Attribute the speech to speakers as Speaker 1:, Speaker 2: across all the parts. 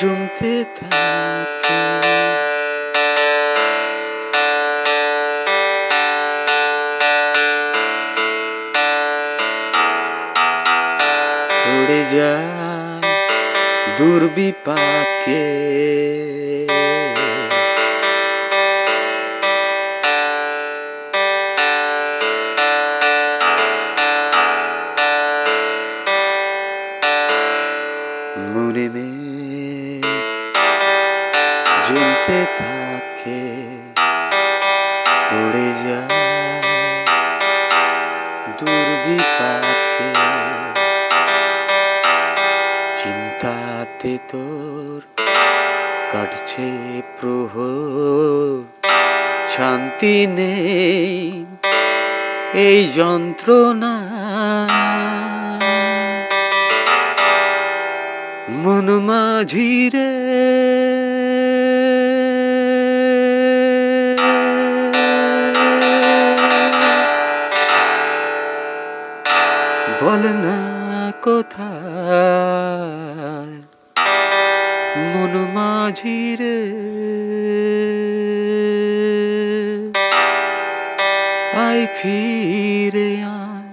Speaker 1: জমতে থাকে উড়ে যায় দুর্বিপাকে। মনে মে জমতে থাকে উড়ে যায় দুর্বিপাকে। চিন্তাতে তোর কাটছে প্রহ, শান্তি নেই এই যন্ত্রণা। মন মাঝিরে বল না কোথায়? মন মাঝিরে আই ফিরে আয়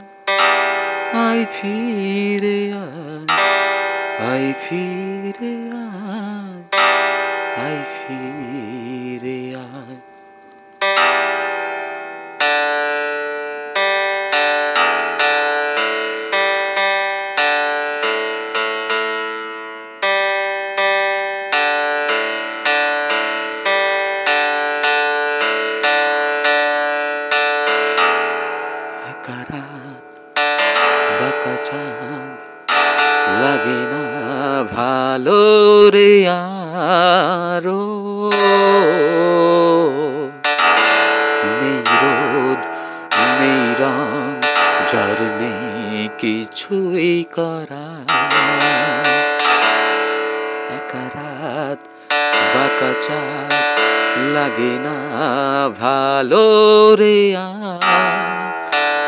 Speaker 1: আই ফিরে আয় আই ফিরে আয় আই ফিরে রাত বাঁকা চাঁদ লাগে না ভালো রে আরও। নেই রোদ নেই রং যার নেই কিছুই করা। একা রাত বাঁকা চাঁদ লাগে না ভালো রে আর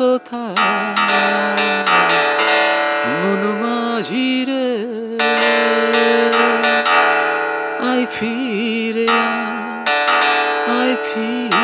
Speaker 1: কোথায় মন মাঝিরে আই ফিরে আই ফিরে